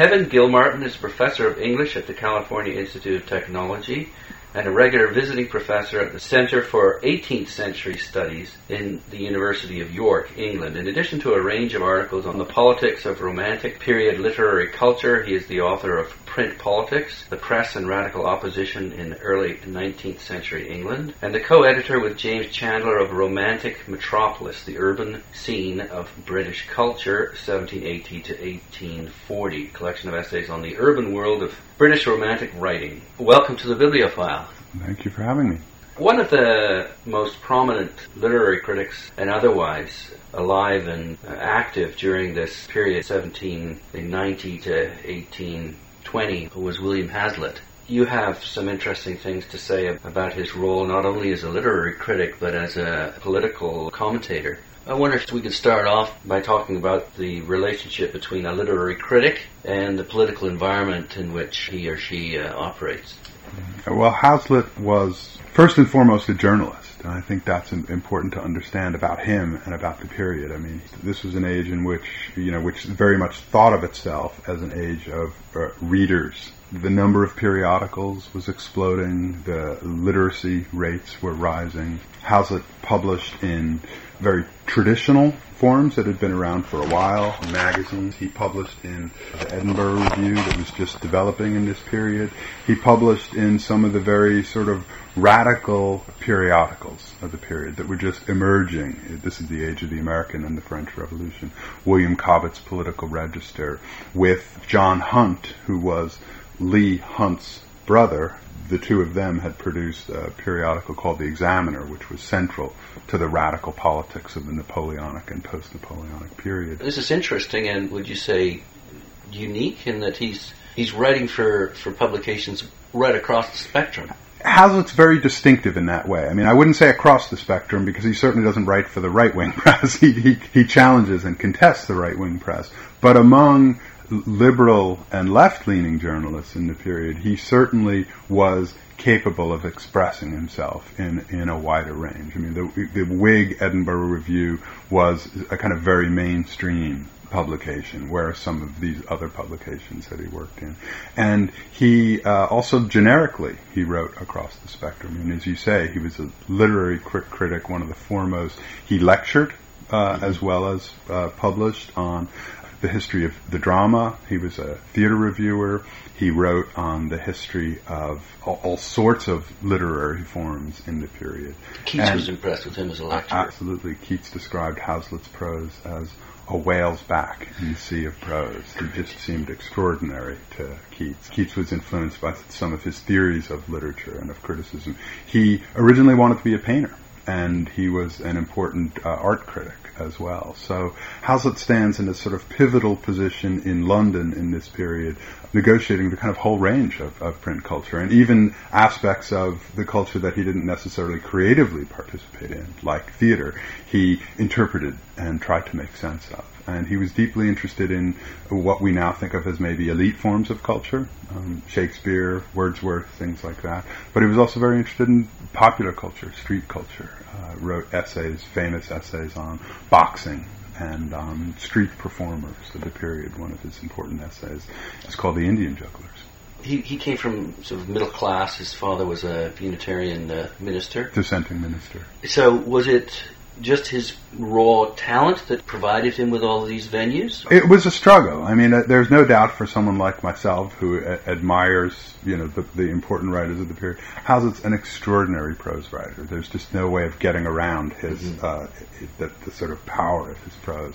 Kevin Gilmartin is professor of English at the California Institute of Technology and a regular visiting professor at the Center for 18th Century Studies in the University of York, England. In addition to a range of articles on the politics of Romantic period literary culture, he is the author of Print Politics, The Press and Radical Opposition in Early 19th Century England, and the co-editor with James Chandler of Romantic Metropolis, the Urban Scene of British Culture, 1780 to 1840, collection of essays on the urban world of British Romantic writing. Welcome to the Bibliofile. Thank you for having me. One of the most prominent literary critics and otherwise alive and active during this period, 1790 to 1820, was William Hazlitt. You have some interesting things to say about his role not only as a literary critic but as a political commentator. I wonder if we could start off by talking about the relationship between a literary critic and the political environment in which he or she uh, operates. Well, Hazlitt was first and foremost a journalist, and I think that's important to understand about him and about the period. I mean, this was an age in which, you know, which very much thought of itself as an age of uh, readers the number of periodicals was exploding, the literacy rates were rising. Hazlitt published in very traditional forms that had been around for a while, magazines. He published in the Edinburgh Review that was just developing in this period. He published in some of the very sort of radical periodicals of the period that were just emerging. This is the age of the American and the French Revolution. William Cobbett's Political Register with John Hunt, who was Leigh Hunt's brother, the two of them had produced a periodical called The Examiner, which was central to the radical politics of the Napoleonic and post-Napoleonic period. This is interesting, and would you say unique in that he's he's writing for, for publications right across the spectrum? Hazlitt's very distinctive in that way. I mean, I wouldn't say across the spectrum because he certainly doesn't write for the right wing press. he, he, he challenges and contests the right wing press. But among liberal and left-leaning journalists in the period, he certainly was capable of expressing himself in, in a wider range. I mean, the, the Whig Edinburgh Review was a kind of very mainstream publication, whereas some of these other publications that he worked in. And he uh, also generically he wrote across the spectrum. And as you say, he was a literary critic, one of the foremost. He lectured uh, as well as uh, published on the history of the drama. He was a theater reviewer. He wrote on the history of all, all sorts of literary forms in the period. Keats and was impressed with him as a lecturer. Absolutely. Keats described Hazlitt's prose as a whale's back in the sea of prose. It just seemed extraordinary to Keats. Keats was influenced by some of his theories of literature and of criticism. He originally wanted to be a painter, and he was an important uh, art critic as well. So Hazlitt stands in a sort of pivotal position in London in this period, negotiating the kind of whole range of, of print culture and even aspects of the culture that he didn't necessarily creatively participate in, like theater. He interpreted and tried to make sense of. And he was deeply interested in what we now think of as maybe elite forms of culture, um, Shakespeare, Wordsworth, things like that. But he was also very interested in popular culture, street culture, uh, wrote essays, famous essays on boxing and um, street performers of the period. One of his important essays is called The Indian Jugglers. He, he came from sort of middle class. His father was a Unitarian uh, minister. Dissenting minister. So was it just his raw talent that provided him with all of these venues? It was a struggle. I mean, uh, there's no doubt for someone like myself who uh, admires, you know, the, the, important writers of the period. Hazlitt's an extraordinary prose writer. There's just no way of getting around his mm-hmm. uh, the, the, sort of power of his prose.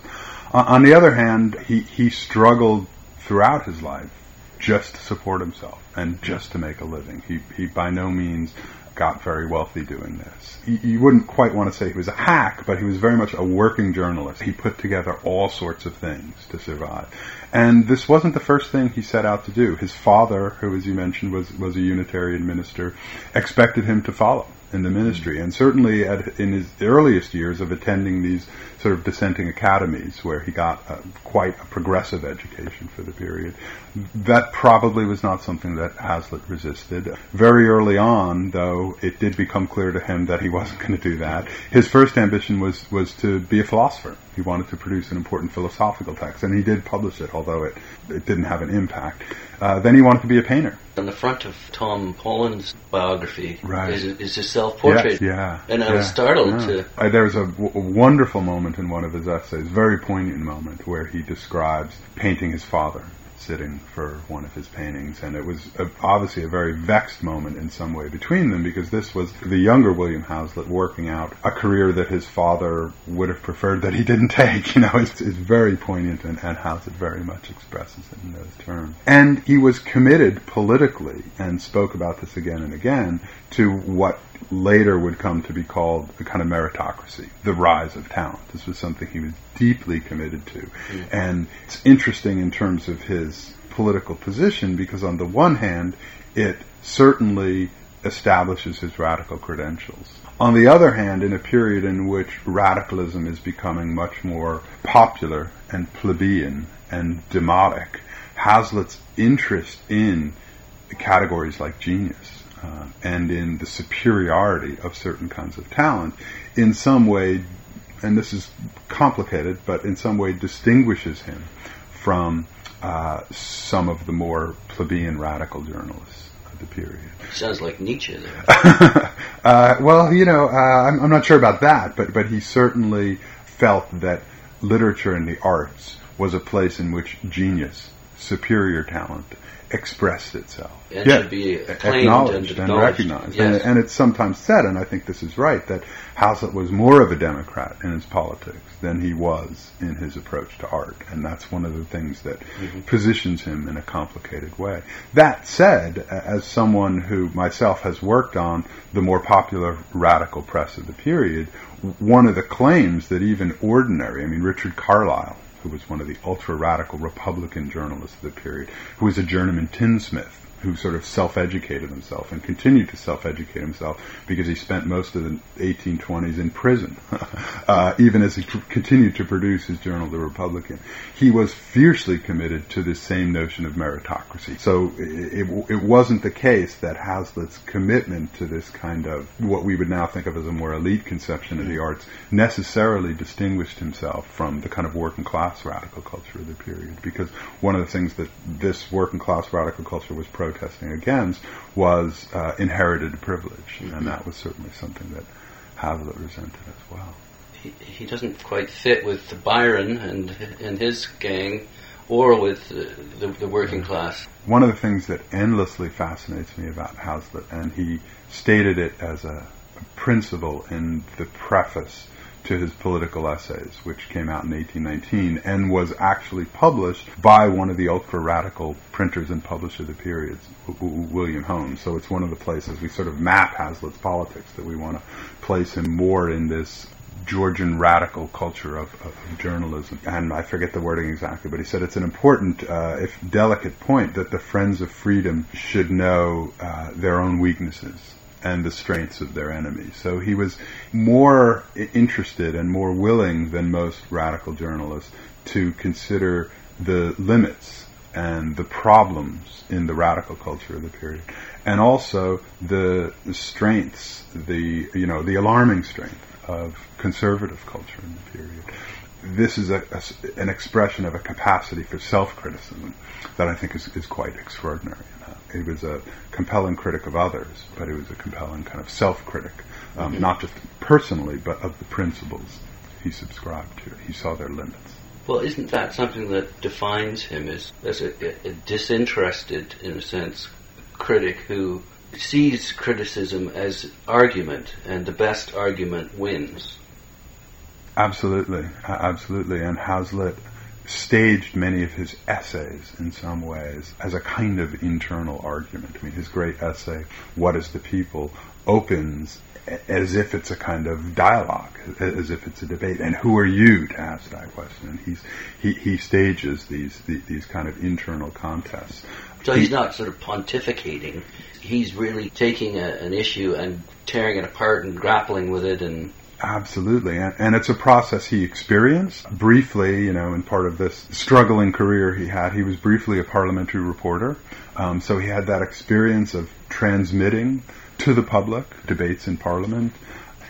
on the other hand, he he struggled throughout his life just to support himself and just to make a living. He he by no means got very wealthy doing this. You wouldn't quite want to say he was a hack, but he was very much a working journalist. He put together all sorts of things to survive. And this wasn't the first thing he set out to do. His father, who as you mentioned was, was a Unitarian minister, expected him to follow in the ministry. And certainly at, in his earliest years of attending these sort of dissenting academies where he got a, quite a progressive education for the period, that probably was not something that Hazlitt resisted. Very early on, though, it did become clear to him that he wasn't going to do that. His first ambition was, was to be a philosopher. He wanted to produce an important philosophical text, and he did publish it, although it, it didn't have an impact. Uh, then he wanted to be a painter. On the front of Tom Holland's biography Right. is, is his self-portrait. Yes, yeah. And I yeah, was startled yeah. to Uh, there's a, w- a wonderful moment in one of his essays, very poignant moment, where he describes painting his father sitting for one of his paintings, and it was a, obviously a very vexed moment in some way between them because this was the younger William Hazlitt working out a career that his father would have preferred that he didn't take. You know, it's, it's very poignant, and, and Hazlitt very much expresses it in those terms. And he was committed politically, and spoke about this again and again, to what later would come to be called a kind of meritocracy, the rise of talent. This was something he was deeply committed to. Mm-hmm. And it's interesting in terms of his political position because on the one hand, it certainly establishes his radical credentials. On the other hand, in a period in which radicalism is becoming much more popular and plebeian and demotic, Hazlitt's interest in categories like genius uh, and in the superiority of certain kinds of talent in some way, and this is complicated, but in some way distinguishes him from uh, some of the more plebeian radical journalists of the period. sounds like Nietzsche uh, well, you know, uh, I'm, I'm not sure about that, but but he certainly felt that literature and the arts was a place in which genius, superior talent, expressed itself. And should be acknowledged and and, recognized. Yes. And, and it's sometimes said, and I think this is right, that Hazlitt was more of a Democrat in his politics than he was in his approach to art. And that's one of the things that positions him in a complicated way. That said, as someone who myself has worked on the more popular radical press of the period, one of the claims that even ordinary, I mean, Richard Carlile, who was one of the ultra radical Republican journalists of the period, who was a journeyman tinsmith, who sort of self-educated himself and continued to self-educate himself because he spent most of the 1820s in prison, uh, even as he c- continued to produce his journal, The Republican. He was fiercely committed to this same notion of meritocracy. So it, it, it wasn't the case that Hazlitt's commitment to this kind of what we would now think of as a more elite conception of the arts necessarily distinguished himself from the kind of working class radical culture of the period because one of the things that this working class radical culture was protesting against was uh, inherited privilege, and that was certainly something that Hazlitt resented as well. he, he doesn't quite fit with Byron and and his gang, or with the, the working class. One of the things that endlessly fascinates me about Hazlitt, and he stated it as a principle in the preface to his political essays, which came out in 1819 and was actually published by one of the ultra radical printers and publishers of the period, William Hone. So it's one of the places we sort of map Hazlitt's politics that we want to place him more in this Georgian radical culture of, of, of journalism. And I forget the wording exactly, but he said it's an important, uh, if delicate point that the friends of freedom should know uh, their own weaknesses and the strengths of their enemies. So he was more interested and more willing than most radical journalists to consider the limits and the problems in the radical culture of the period, and also the strengths, the you know the alarming strength of conservative culture in the period. This is a, a an expression of a capacity for self-criticism that I think is, is quite extraordinary. Uh, he was a compelling critic of others, but he was a compelling kind of self-critic, um, not just personally, but of the principles he subscribed to. He saw their limits. Well, isn't that something that defines him as, as a, a disinterested, in a sense, critic who sees criticism as argument, and the best argument wins? Absolutely, absolutely. And Hazlitt staged many of his essays in some ways as a kind of internal argument. I mean, his great essay, What is the People, opens as if it's a kind of dialogue, as if it's a debate. And who are you to ask that question? And he's, he, he stages these, the- these kind of internal contests. So he's not sort of pontificating. He's really taking a, an issue and tearing it apart and grappling with it and Absolutely, and, and it's a process he experienced briefly. You know, in part of this struggling career he had, he was briefly a parliamentary reporter. Um, so he had that experience of transmitting to the public debates in Parliament.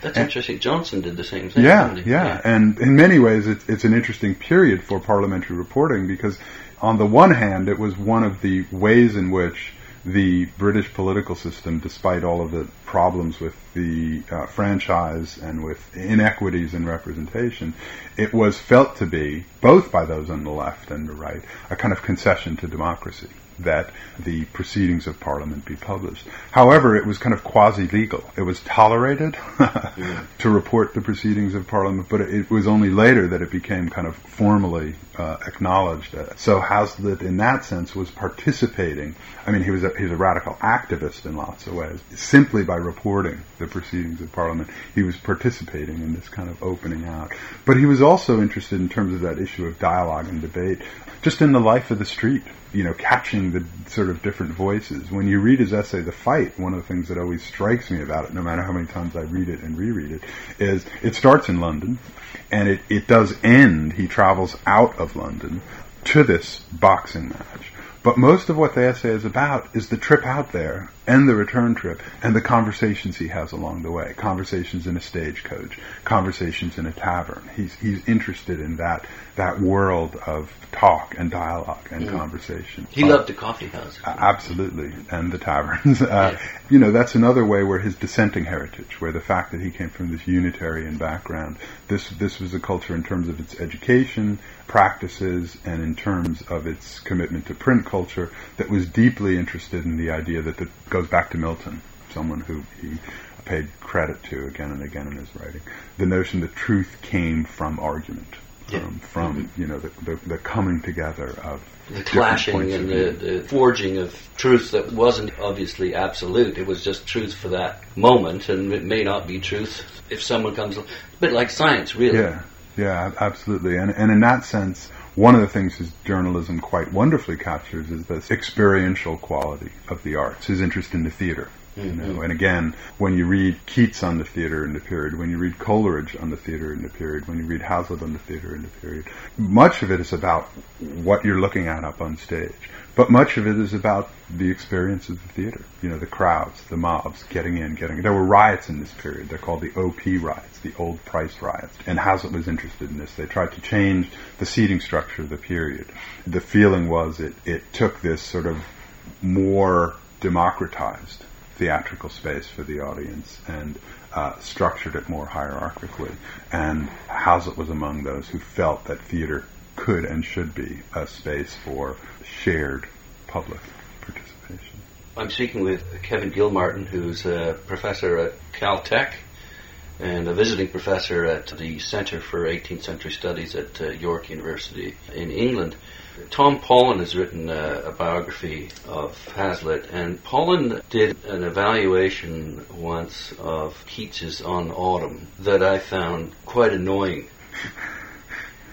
That's and, interesting. Johnson did the same thing. Yeah, yeah, yeah, and in many ways, it's, it's an interesting period for parliamentary reporting because, on the one hand, it was one of the ways in which the British political system, despite all of the problems with the uh, franchise and with inequities in representation, it was felt to be, both by those on the left and the right, a kind of concession to democracy that the proceedings of Parliament be published. However, it was kind of quasi-legal. It was tolerated yeah. to report the proceedings of Parliament, but it was only later that it became kind of formally uh, acknowledged. So Hazlitt, in that sense, was participating. I mean, he was a, he was a radical activist in lots of ways. Simply by reporting the proceedings of Parliament, he was participating in this kind of opening out. But he was also interested in terms of that issue of dialogue and debate, just in the life of the street you know, catching the sort of different voices. When you read his essay, The Fight, one of the things that always strikes me about it, no matter how many times I read it and reread it, is it starts in London, and it, it does end, he travels out of London to this boxing match. But most of what the essay is about is the trip out there and the return trip and the conversations he has along the way. Conversations in a stagecoach, conversations in a tavern. He's, he's interested in that, that world of talk and dialogue and mm. conversation. He uh, loved the coffee house. absolutely. And the taverns. Uh, yeah. You know, that's another way where his dissenting heritage, where the fact that he came from this Unitarian background, this, this was a culture in terms of its education, practices and in terms of its commitment to print culture that was deeply interested in the idea that that goes back to Milton, someone who he paid credit to again and again in his writing. The notion that truth came from argument, yeah. from mm-hmm. you know the, the, the, coming together of the clashing and the, the, forging of truth that wasn't obviously absolute. It was just truth for that moment, and it may not be truth if someone comes. A bit like science, really. Yeah. Yeah, absolutely. And, and in that sense, one of the things his journalism quite wonderfully captures is this experiential quality of the arts, his interest in the theater. You know, and again, when you read Keats on the theater in the period, when you read Coleridge on the theater in the period, when you read Hazlitt on the theater in the period, much of it is about what you're looking at up on stage. But much of it is about the experience of the theater. You know, the crowds, the mobs, getting in, getting. There were riots in this period. They're called the OP riots, the Old Price riots. And Hazlitt was interested in this. They tried to change the seating structure of the period. The feeling was it, it took this sort of more democratized theatrical space for the audience and uh, structured it more hierarchically. And Hazlitt was among those who felt that theater could and should be a space for shared public participation. I'm speaking with Kevin Gilmartin, who's a professor at Caltech and a visiting professor at the Centre for 18th Century Studies at uh, York University in England. Tom Paulin has written uh, a biography of Hazlitt, and Paulin did an evaluation once of Keats's On Autumn that I found quite annoying.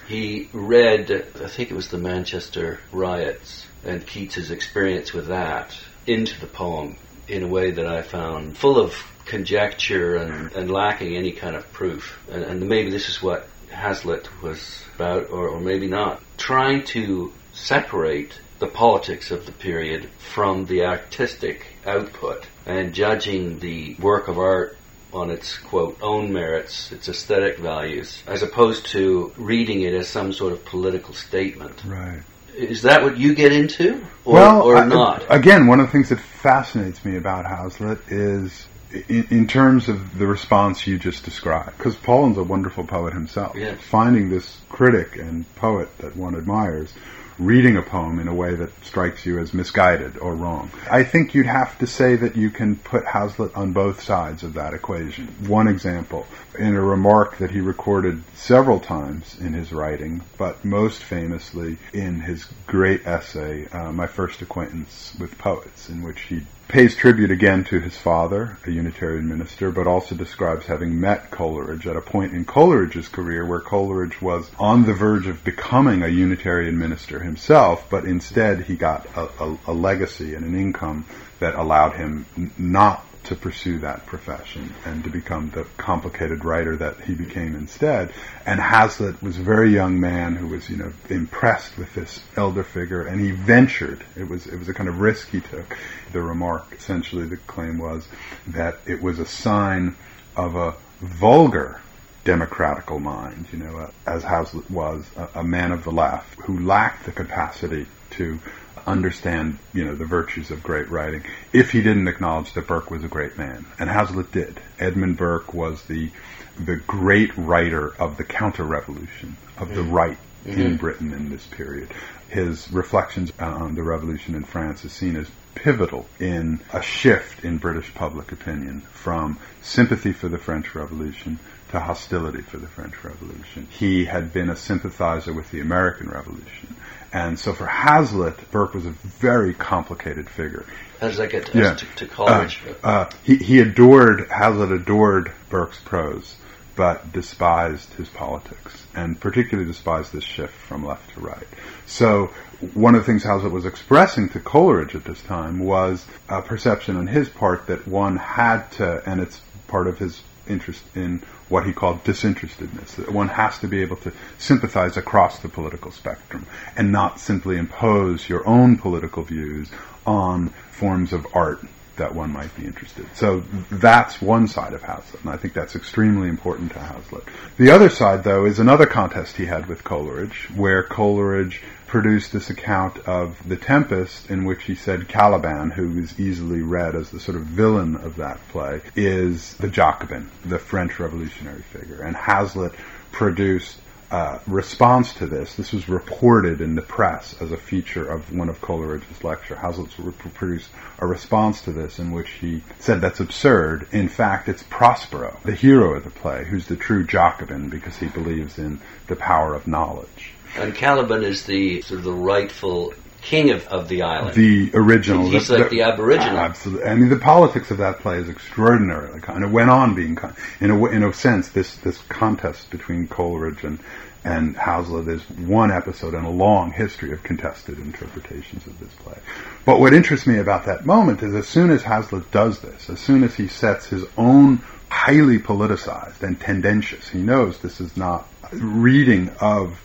He read, I think it was the Manchester riots, and Keats's experience with that into the poem in a way that I found full of conjecture and, and lacking any kind of proof. And, and maybe this is what Hazlitt was about, or, or maybe not. Trying to separate the politics of the period from the artistic output and judging the work of art on its quote own merits, its aesthetic values, as opposed to reading it as some sort of political statement. Right. Is that what you get into, or, well, or I, not? Again, one of the things that fascinates me about Hazlitt is in, in, terms of the response you just described, because Paulin's a wonderful poet himself. Yes. Finding this critic and poet that one admires reading a poem in a way that strikes you as misguided or wrong. I think you'd have to say that you can put Hazlitt on both sides of that equation. One example, in a remark that he recorded several times in his writing, but most famously in his great essay, uh, My First Acquaintance with Poets, in which he pays tribute again to his father, a Unitarian minister, but also describes having met Coleridge at a point in Coleridge's career where Coleridge was on the verge of becoming a Unitarian minister himself, but instead he got a, a, a legacy and an income that allowed him n- not to pursue that profession and to become the complicated writer that he became instead. And Hazlitt was a very young man who was, you know, impressed with this elder figure and he ventured. It was, it was a kind of risk he took. The remark, essentially the claim was that it was a sign of a vulgar democratical mind, you know, uh, as Hazlitt was, a, a man of the left who lacked the capacity to understand, you know, the virtues of great writing if he didn't acknowledge that Burke was a great man. And Hazlitt did. Edmund Burke was the the great writer of the counter-revolution, of mm-hmm. the right mm-hmm. in Britain in this period. His reflections on the revolution in France is seen as pivotal in a shift in British public opinion from sympathy for the French Revolution to hostility for the French Revolution. He had been a sympathizer with the American Revolution. And so for Hazlitt, Burke was a very complicated figure. How does that get to, yeah. to, to Coleridge? Uh, uh, he, he adored, Hazlitt adored Burke's prose, but despised his politics, and particularly despised this shift from left to right. So one of the things Hazlitt was expressing to Coleridge at this time was a perception on his part that one had to, and it's part of his interest in what he called disinterestedness. One has to be able to sympathize across the political spectrum and not simply impose your own political views on forms of art that one might be interested. So that's one side of Hazlitt, and I think that's extremely important to Hazlitt. The other side, though, is another contest he had with Coleridge, where Coleridge produced this account of The Tempest in which he said Caliban, who is easily read as the sort of villain of that play, is the Jacobin, the French revolutionary figure. And Hazlitt produced uh, response to this. This was reported in the press as a feature of one of Coleridge's lecture. Hazlitt produced a response to this in which he said that's absurd. In fact, it's Prospero, the hero of the play, who's the true Jacobin because he believes in the power of knowledge. And Caliban is the sort of the rightful king of, of the island. The original. He's the, like the, the Aboriginal. Uh, absolutely. I mean, the politics of that play is extraordinarily kind. It went on being, in a, in a sense, this, this contest between Coleridge and, and Hazlitt is one episode in a long history of contested interpretations of this play. But what interests me about that moment is as soon as Hazlitt does this, as soon as he sets his own highly politicized and tendentious, he knows this is not reading of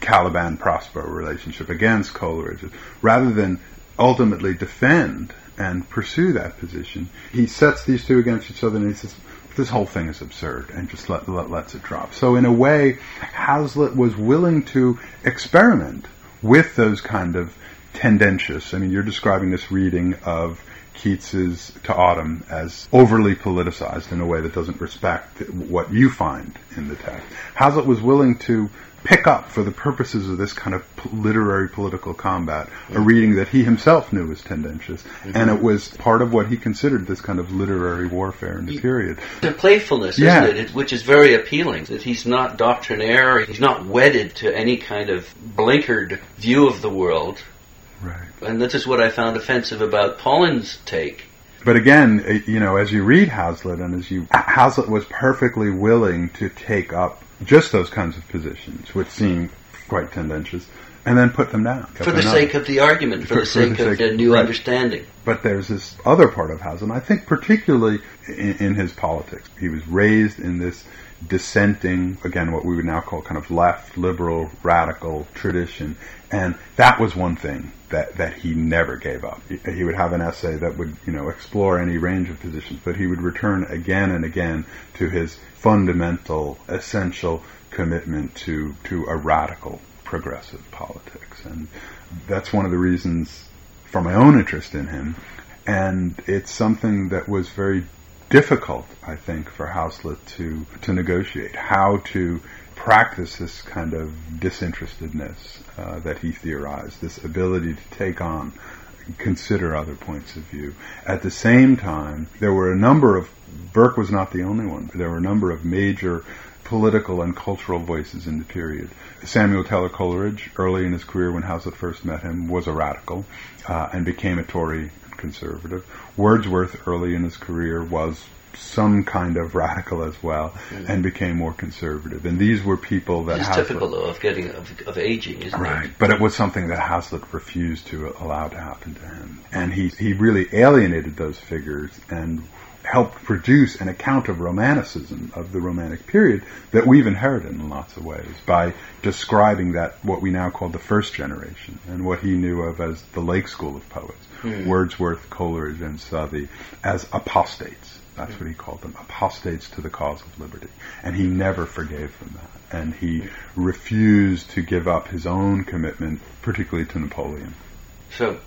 Caliban Prospero relationship against Coleridge, rather than ultimately defend and pursue that position, he sets these two against each other and he says, this whole thing is absurd and just let, let, lets it drop. So in a way, Hazlitt was willing to experiment with those kind of tendentious, I mean, you're describing this reading of Keats's To Autumn as overly politicized in a way that doesn't respect what you find in the text. Hazlitt was willing to pick up for the purposes of this kind of literary political combat a reading that he himself knew was tendentious mm-hmm. and it was part of what he considered this kind of literary warfare in the period. The playfulness yeah. it? Which is very appealing that he's not doctrinaire he's not wedded to any kind of blinkered view of the world. Right. And this is what I found offensive about Paulin's take. But again, you know, as you read Hazlitt and as you, Hazlitt was perfectly willing to take up just those kinds of positions, which seem quite tendentious, and then put them down. For the sake of the argument, for, for the sake for the of the new right. understanding. But there's this other part of Hazlitt, I think particularly in, in his politics. He was raised in this dissenting, again, what we would now call kind of left, liberal, radical tradition. And that was one thing that, that he never gave up. He, would have an essay that would, you know, explore any range of positions, but he would return again and again to his fundamental, essential commitment to, to a radical progressive politics. And that's one of the reasons for my own interest in him. And it's something that was very difficult, I think, for Hazlitt to, to negotiate. How to practice this kind of disinterestedness uh, that he theorized, this ability to take on, consider other points of view. At the same time, there were a number of, Burke was not the only one, there were a number of major political and cultural voices in the period. Samuel Taylor Coleridge, early in his career when Hazlitt first met him, was a radical uh, and became a Tory conservative. Wordsworth, early in his career, was some kind of radical as well mm-hmm. and became more conservative. And these were people that it's typical though of getting of, of aging, isn't right. it? Right, but it was something that Hazlitt refused to allow to happen to him, and he he really alienated those figures and helped produce an account of romanticism of the romantic period that we've inherited in lots of ways by describing that what we now call the first generation and what he knew of as the Lake School of poets, mm. Wordsworth, Coleridge, and Southey, as apostates. That's what he called them, apostates to the cause of liberty. And he never forgave them that. And he refused to give up his own commitment, particularly to Napoleon. So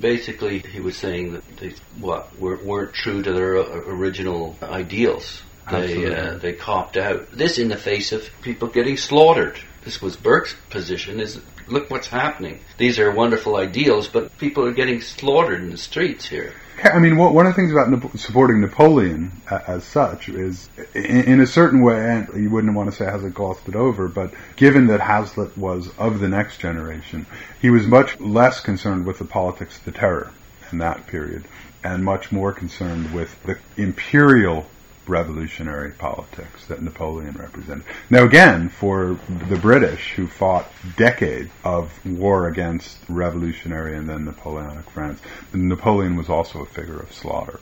basically, he was saying that they what weren't true to their original ideals. They uh, they copped out. This in the face of people getting slaughtered. This was Burke's position: is look what's happening. These are wonderful ideals, but people are getting slaughtered in the streets here. I mean, one of the things about supporting Napoleon as such is, in, a certain way, and you wouldn't want to say Hazlitt glossed it over, but given that Hazlitt was of the next generation, he was much less concerned with the politics of the terror in that period, and much more concerned with the imperial revolutionary politics that Napoleon represented. Now, again, for the British, who fought decades of war against revolutionary and then Napoleonic France, Napoleon was also a figure of slaughter.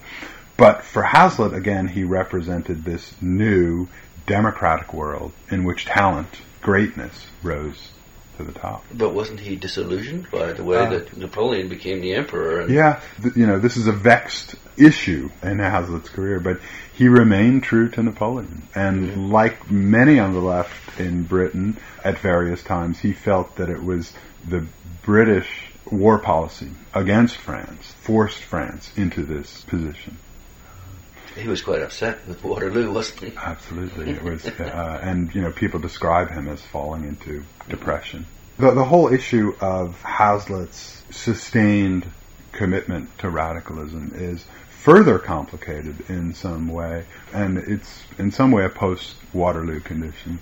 But for Hazlitt, again, he represented this new democratic world in which talent, greatness, rose to the top. But wasn't he disillusioned by the way uh, that Napoleon became the emperor? yeah, th- you know, this is a vexed issue in Hazlitt's career, but he remained true to Napoleon. And mm-hmm. like many on the left in Britain at various times, he felt that it was the British war policy against France forced France into this position. He was quite upset with Waterloo, wasn't he? Absolutely, it was, uh, and you know, people describe him as falling into depression. The, the whole issue of Hazlitt's sustained commitment to radicalism is further complicated in some way, and it's in some way a post Waterloo condition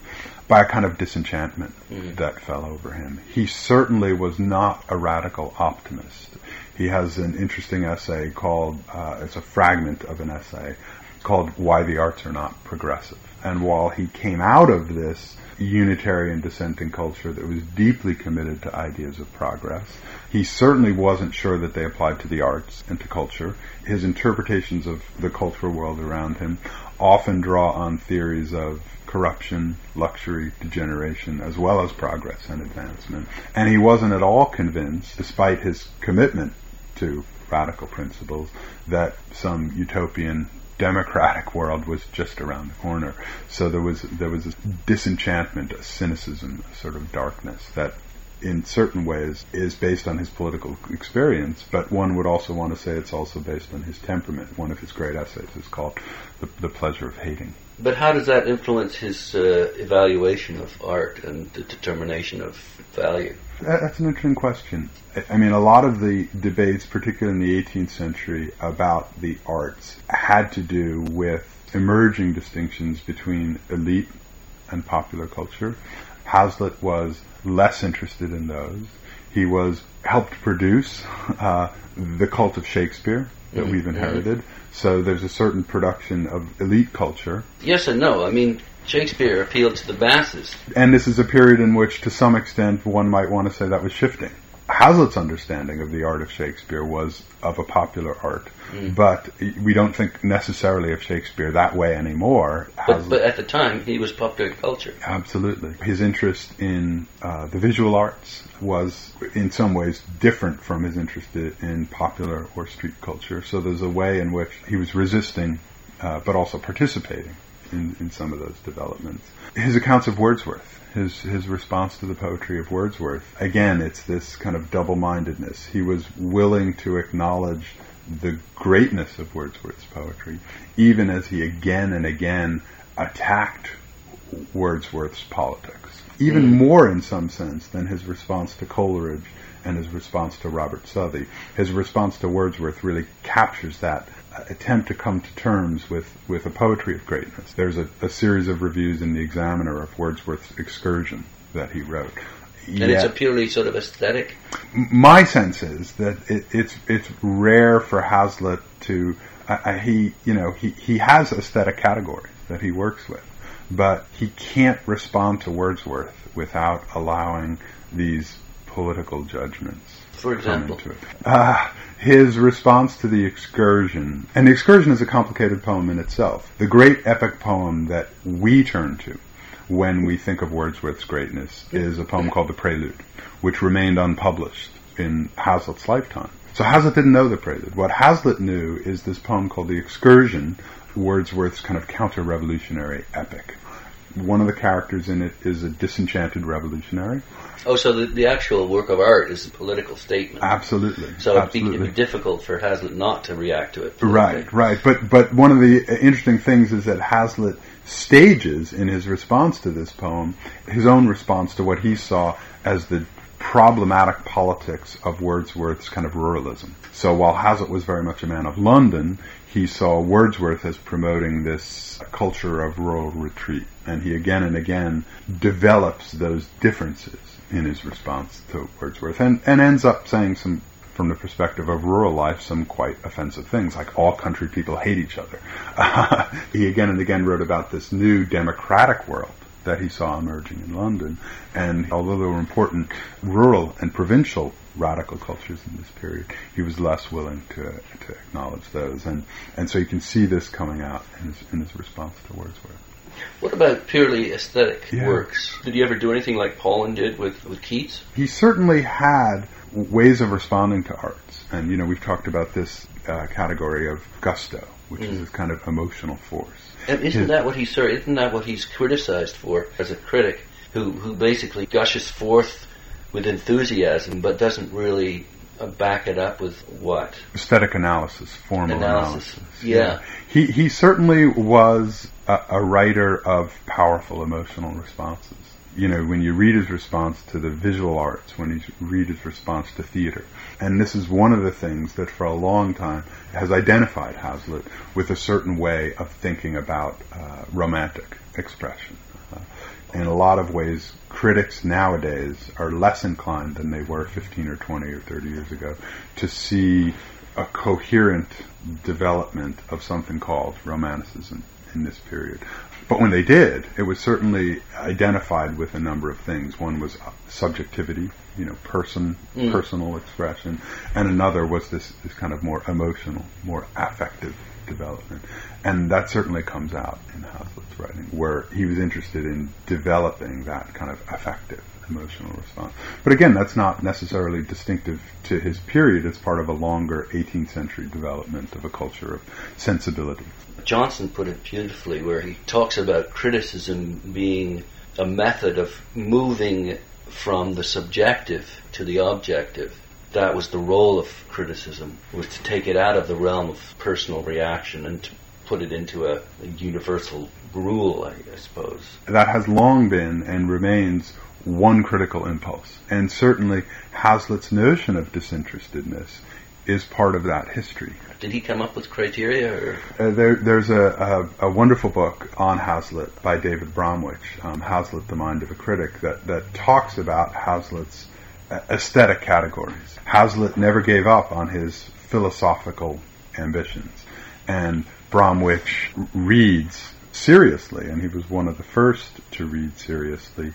by a kind of disenchantment mm-hmm. that fell over him. He certainly was not a radical optimist. He has an interesting essay called, uh, it's a fragment of an essay called Why the Arts Are Not Progressive. And while he came out of this Unitarian dissenting culture that was deeply committed to ideas of progress, he certainly wasn't sure that they applied to the arts and to culture. His interpretations of the cultural world around him often draw on theories of corruption, luxury, degeneration, as well as progress and advancement. And he wasn't at all convinced, despite his commitment to radical principles that some utopian democratic world was just around the corner. So there was there was a disenchantment, a cynicism, a sort of darkness that in certain ways is based on his political experience, but one would also want to say it's also based on his temperament. One of his great essays is called The, the Pleasure of Hating. But how does that influence his uh, evaluation of art and the determination of value? That's an interesting question. I mean, a lot of the debates, particularly in the 18th century, about the arts had to do with emerging distinctions between elite and popular culture. Hazlitt was less interested in those. He was helped produce uh, the cult of Shakespeare that mm-hmm. we've inherited. Mm-hmm. So there's a certain production of elite culture. Yes and no. I mean, Shakespeare appealed to the masses. And this is a period in which, to some extent, one might want to say that was shifting. Hazlitt's understanding of the art of Shakespeare was of a popular art, mm. but we don't think necessarily of Shakespeare that way anymore. But, but, at the time, he was popular culture. Absolutely. His interest in uh, the visual arts was, in some ways, different from his interest in popular or street culture. So there's a way in which he was resisting, uh, but also participating in, in some of those developments. His accounts of Wordsworth his his response to the poetry of Wordsworth. Again, it's this kind of double-mindedness. He was willing to acknowledge the greatness of Wordsworth's poetry, even as he again and again attacked Wordsworth's politics. Even more in some sense than his response to Coleridge and his response to Robert Southey. His response to Wordsworth really captures that attempt to come to terms with, with a poetry of greatness. There's a, a series of reviews in the Examiner of Wordsworth's Excursion that he wrote. And Yet, it's a purely sort of aesthetic. My sense is that it, it's it's rare for Hazlitt to uh, he you know he he has aesthetic categories that he works with, but he can't respond to Wordsworth without allowing these political judgments. For example, uh, his response to the excursion, and the excursion is a complicated poem in itself. The great epic poem that we turn to when we think of Wordsworth's greatness is a poem called The Prelude, which remained unpublished in Hazlitt's lifetime. So Hazlitt didn't know the prelude. What Hazlitt knew is this poem called The Excursion, Wordsworth's kind of counter-revolutionary epic. One of the characters in it is a disenchanted revolutionary. Oh, so the, the actual work of art is a political statement. Absolutely. So Absolutely. it'd be difficult for Hazlitt not to react to it. Right, right. But but one of the interesting things is that Hazlitt stages in his response to this poem his own response to what he saw as the problematic politics of Wordsworth's kind of ruralism. So while Hazlitt was very much a man of London, he saw Wordsworth as promoting this culture of rural retreat. And he again and again develops those differences in his response to Wordsworth and, and ends up saying some from the perspective of rural life, some quite offensive things, like all country people hate each other. He again and again wrote about this new democratic world that he saw emerging in London. And although there were important rural and provincial radical cultures in this period, he was less willing to, to acknowledge those. And, and so you can see this coming out in his, in his response to Wordsworth. What about purely aesthetic Yeah. works? Did he ever do anything like Paulin did with, with Keats? He certainly had ways of responding to arts. And, you know, we've talked about this uh, category of gusto, which is this kind of emotional force. And isn't His- that what he's sorry, isn't that what he's criticized for as a critic who who basically gushes forth with enthusiasm but doesn't really uh, back it up with what? aesthetic analysis, formal Analysis, analysis. yeah. He he certainly was a, a writer of powerful emotional responses. You know, when you read his response to the visual arts, when you read his response to theater, and this is one of the things that for a long time has identified Hazlitt with a certain way of thinking about uh, romantic expression. In a lot of ways, critics nowadays are less inclined than they were 15 or 20 or 30 years ago to see a coherent development of something called romanticism in this period. But when they did, it was certainly identified with a number of things. One was subjectivity, you know, person, Mm. personal expression, and another was this, this kind of more emotional, more affective development. And that certainly comes out in Hazlitt's writing, where he was interested in developing that kind of affective, emotional response. But again, that's not necessarily distinctive to his period. It's part of a longer 18th century development of a culture of sensibility. Johnson put it beautifully where he talks about criticism being a method of moving from the subjective to the objective. That was the role of criticism, was to take it out of the realm of personal reaction and to put it into a, a universal rule, I, I suppose. That has long been and remains one critical impulse. And certainly Hazlitt's notion of disinterestedness is part of that history. Did he come up with criteria or Uh, there, there's a, a, a wonderful book on Hazlitt by David Bromwich, um, Hazlitt, The Mind of a Critic, that, that talks about Hazlitt's uh, aesthetic categories. Hazlitt never gave up on his philosophical ambitions, and Bromwich reads seriously, and he was one of the first to read seriously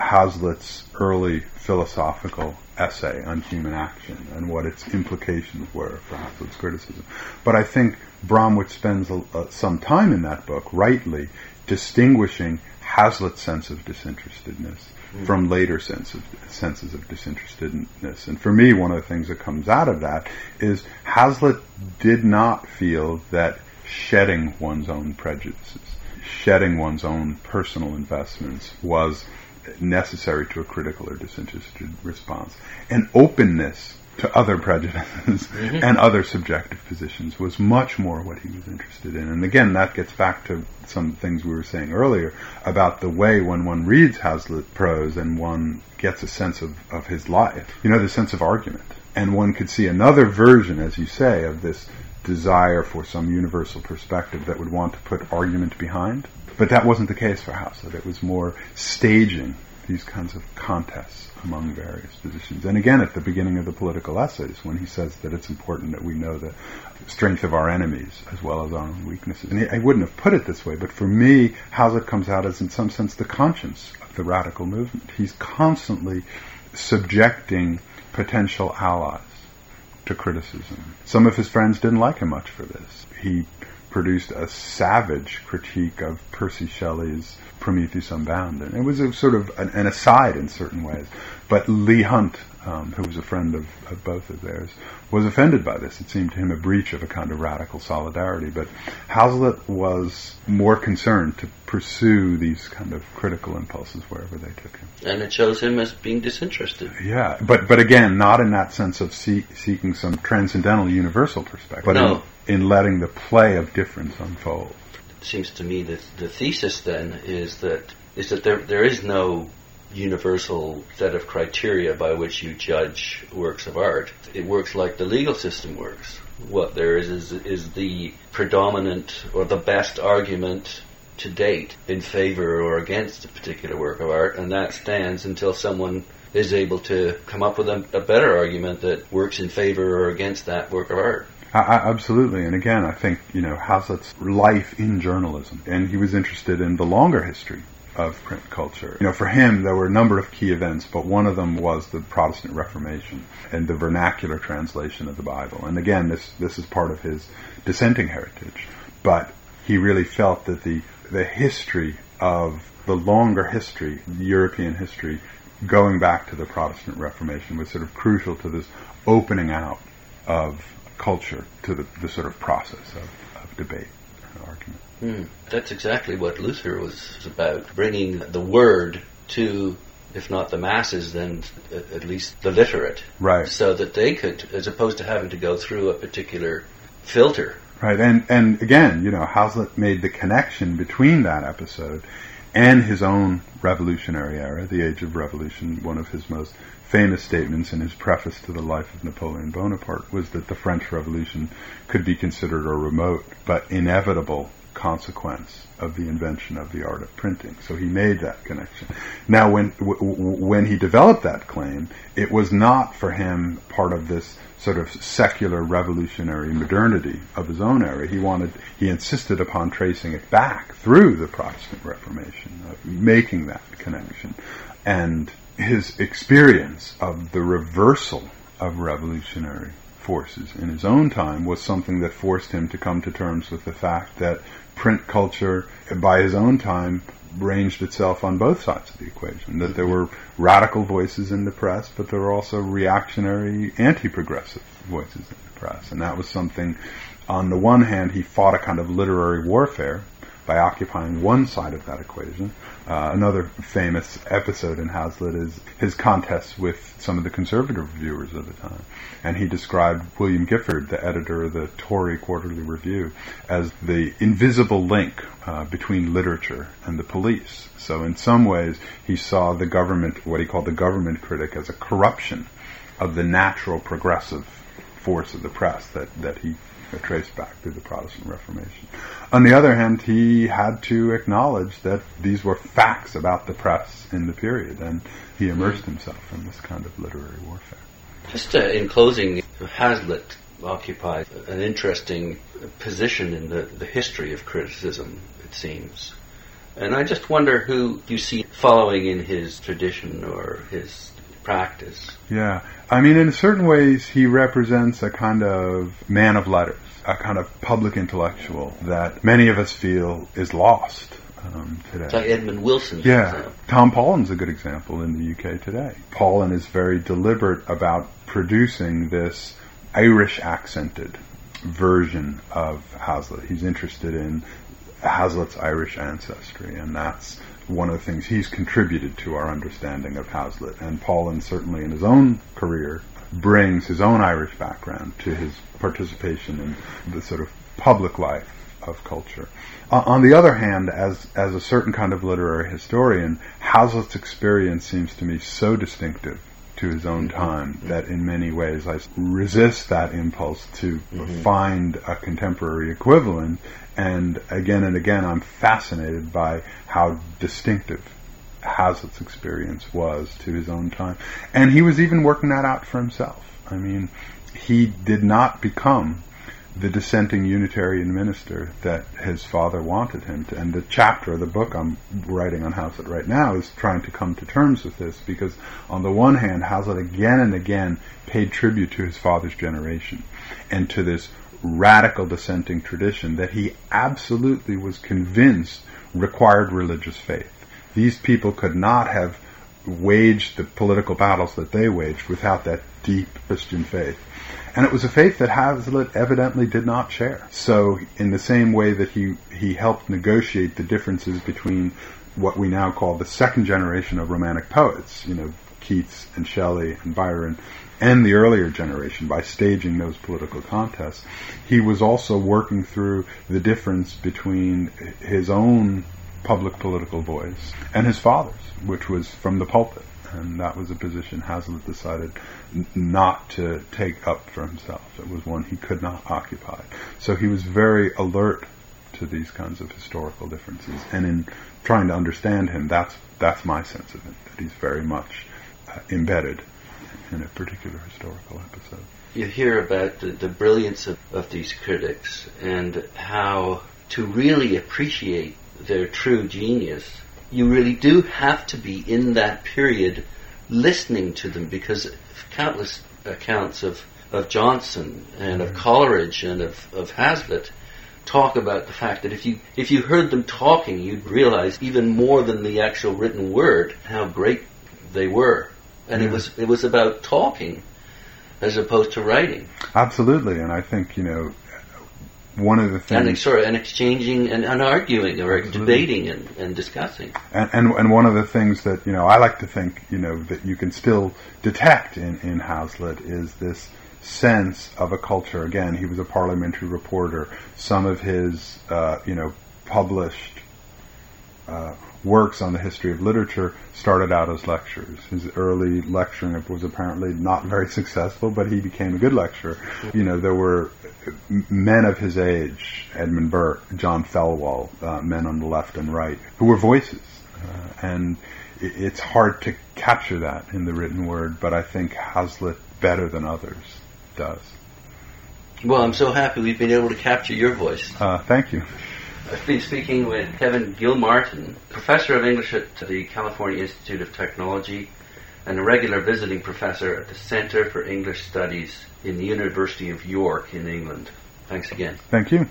Hazlitt's early philosophical essay on human action and what its implications were for Hazlitt's criticism. But I think Bromwich spends a, a, some time in that book, rightly, distinguishing Hazlitt's sense of disinterestedness hmm. from later sense of, senses of disinterestedness. And for me, one of the things that comes out of that is Hazlitt did not feel that shedding one's own prejudices, shedding one's own personal investments was necessary to a critical or disinterested response. And openness to other prejudices mm-hmm. and other subjective positions was much more what he was interested in. And again, that gets back to some things we were saying earlier about the way when one reads Hazlitt prose and one gets a sense of, of his life, you know, the sense of argument. And one could see another version, as you say, of this desire for some universal perspective that would want to put argument behind. But that wasn't the case for Hazlitt. It was more staging these kinds of contests among various positions. And again, at the beginning of the political essays, when he says that it's important that we know the strength of our enemies as well as our own weaknesses. And I wouldn't have put it this way, but for me, Hazlitt comes out as, in some sense, the conscience of the radical movement. He's constantly subjecting potential allies to criticism. Some of his friends didn't like him much for this. He produced a savage critique of Percy Shelley's Prometheus Unbound. And it was a sort of an, an aside in certain ways. But Leigh Hunt, um, who was a friend of, of, both of theirs, was offended by this. It seemed to him a breach of a kind of radical solidarity. But Hazlitt was more concerned to pursue these kind of critical impulses wherever they took him. And it shows him as being disinterested. Yeah, but but again, not in that sense of see, seeking some transcendental universal perspective, but no. in, in letting the play of difference unfold. It seems to me that the thesis then is that is that there there is no universal set of criteria by which you judge works of art. It works like the legal system works. What there is is, is the predominant or the best argument to date in favor or against a particular work of art, and that stands until someone is able to come up with a, a better argument that works in favor or against that work of art. I, absolutely, and again, I think you know Hazlitt's life in journalism, and he was interested in the longer history of print culture. You know, for him, there were a number of key events, but one of them was the Protestant Reformation and the vernacular translation of the Bible. And again, this this is part of his dissenting heritage, but he really felt that the the history of the longer history, European history, going back to the Protestant Reformation was sort of crucial to this opening out of culture to the, the sort of process of, of debate and argument. Mm, that's exactly what Luther was about, bringing the word to, if not the masses, then at least the literate. Right. So that they could, as opposed to having to go through a particular filter. Right, and, and again, you know, Hazlitt made the connection between that episode and his own revolutionary era, the Age of Revolution, one of his most famous statements in his preface to the life of Napoleon Bonaparte was that the French Revolution could be considered a remote but inevitable consequence of the invention of the art of printing. So he made that connection. Now, when w- when he developed that claim, it was not for him part of this sort of secular revolutionary modernity of his own era. He wanted, he insisted upon tracing it back through the Protestant Reformation, uh, making that connection, and his experience of the reversal of revolutionary forces in his own time was something that forced him to come to terms with the fact that print culture, by his own time, ranged itself on both sides of the equation. That there were radical voices in the press, but there were also reactionary, anti-progressive voices in the press. And that was something, on the one hand, he fought a kind of literary warfare by occupying one side of that equation. Uh, another famous episode in Hazlitt is his contest with some of the conservative reviewers of the time. And he described William Gifford, the editor of the Tory Quarterly Review, as the invisible link uh, between literature and the police. So in some ways, he saw the government, what he called the government critic, as a corruption of the natural progressive force of the press that, that he traced back through the Protestant Reformation. On the other hand, he had to acknowledge that these were facts about the press in the period, and he immersed himself in this kind of literary warfare. Just uh, in closing, Hazlitt occupied an interesting position in the, the history of criticism, it seems. And I just wonder who you see following in his tradition or his practice. Yeah. I mean, in certain ways, he represents a kind of man of letters, a kind of public intellectual that many of us feel is lost. Um, today. It's like Edmund Wilson. Yeah. Tom Paulin's a good example in the UK today. Paulin is very deliberate about producing this Irish accented version of Hazlitt. He's interested in Hazlitt's Irish ancestry, and that's one of the things he's contributed to our understanding of Hazlitt. And Paulin certainly in his own career brings his own Irish background to his participation in the sort of public life of culture. Uh, on the other hand, as as a certain kind of literary historian, Hazlitt's experience seems to me so distinctive to his own time that in many ways I resist that impulse to mm-hmm. find a contemporary equivalent. And again and again, I'm fascinated by how distinctive Hazlitt's experience was to his own time. And he was even working that out for himself. I mean, he did not become the dissenting Unitarian minister that his father wanted him to. And the chapter of the book I'm writing on Hazlitt right now is trying to come to terms with this because, on the one hand, Hazlitt again and again paid tribute to his father's generation and to this radical dissenting tradition that he absolutely was convinced required religious faith. These people could not have waged the political battles that they waged without that deep Christian faith. And it was a faith that Hazlitt evidently did not share. So, in the same way that he, he helped negotiate the differences between what we now call the second generation of Romantic poets, you know, Keats and Shelley and Byron, and the earlier generation by staging those political contests, he was also working through the difference between his own public political voice and his father's, which was from the pulpit and that was a position Hazlitt decided not to take up for himself. It was one he could not occupy. So he was very alert to these kinds of historical differences, and in trying to understand him, that's that's my sense of it. That he's very much uh, embedded in a particular historical episode. You hear about the, the brilliance of, of these critics and how to really appreciate their true genius you really do have to be in that period listening to them because countless accounts of, of Johnson and of mm-hmm. Coleridge and of, of Hazlitt talk about the fact that if you if you heard them talking, you'd realize even more than the actual written word how great they were, and yeah. it was it was about talking as opposed to writing. Absolutely, and I think you know one of the things and sorry, and exchanging and, and arguing or absolutely. debating and, and discussing. And, and, and one of the things that you know I like to think you know that you can still detect in in Hazlitt is this sense of a culture. Again, he was a parliamentary reporter. Some of his uh, you know published. Uh, works on the history of literature started out as lectures. His early lecturing was apparently not very successful, but he became a good lecturer. You know, there were men of his age, Edmund Burke, John Thelwall, uh, men on the left and right, who were voices. Uh, and it's hard to capture that in the written word, but I think Hazlitt, better than others, does. Well, I'm so happy we've been able to capture your voice. Uh, thank you. I've been speaking with Kevin Gilmartin, professor of English at the California Institute of Technology and a regular visiting professor at the Center for English Studies in the University of York in England. Thanks again. Thank you.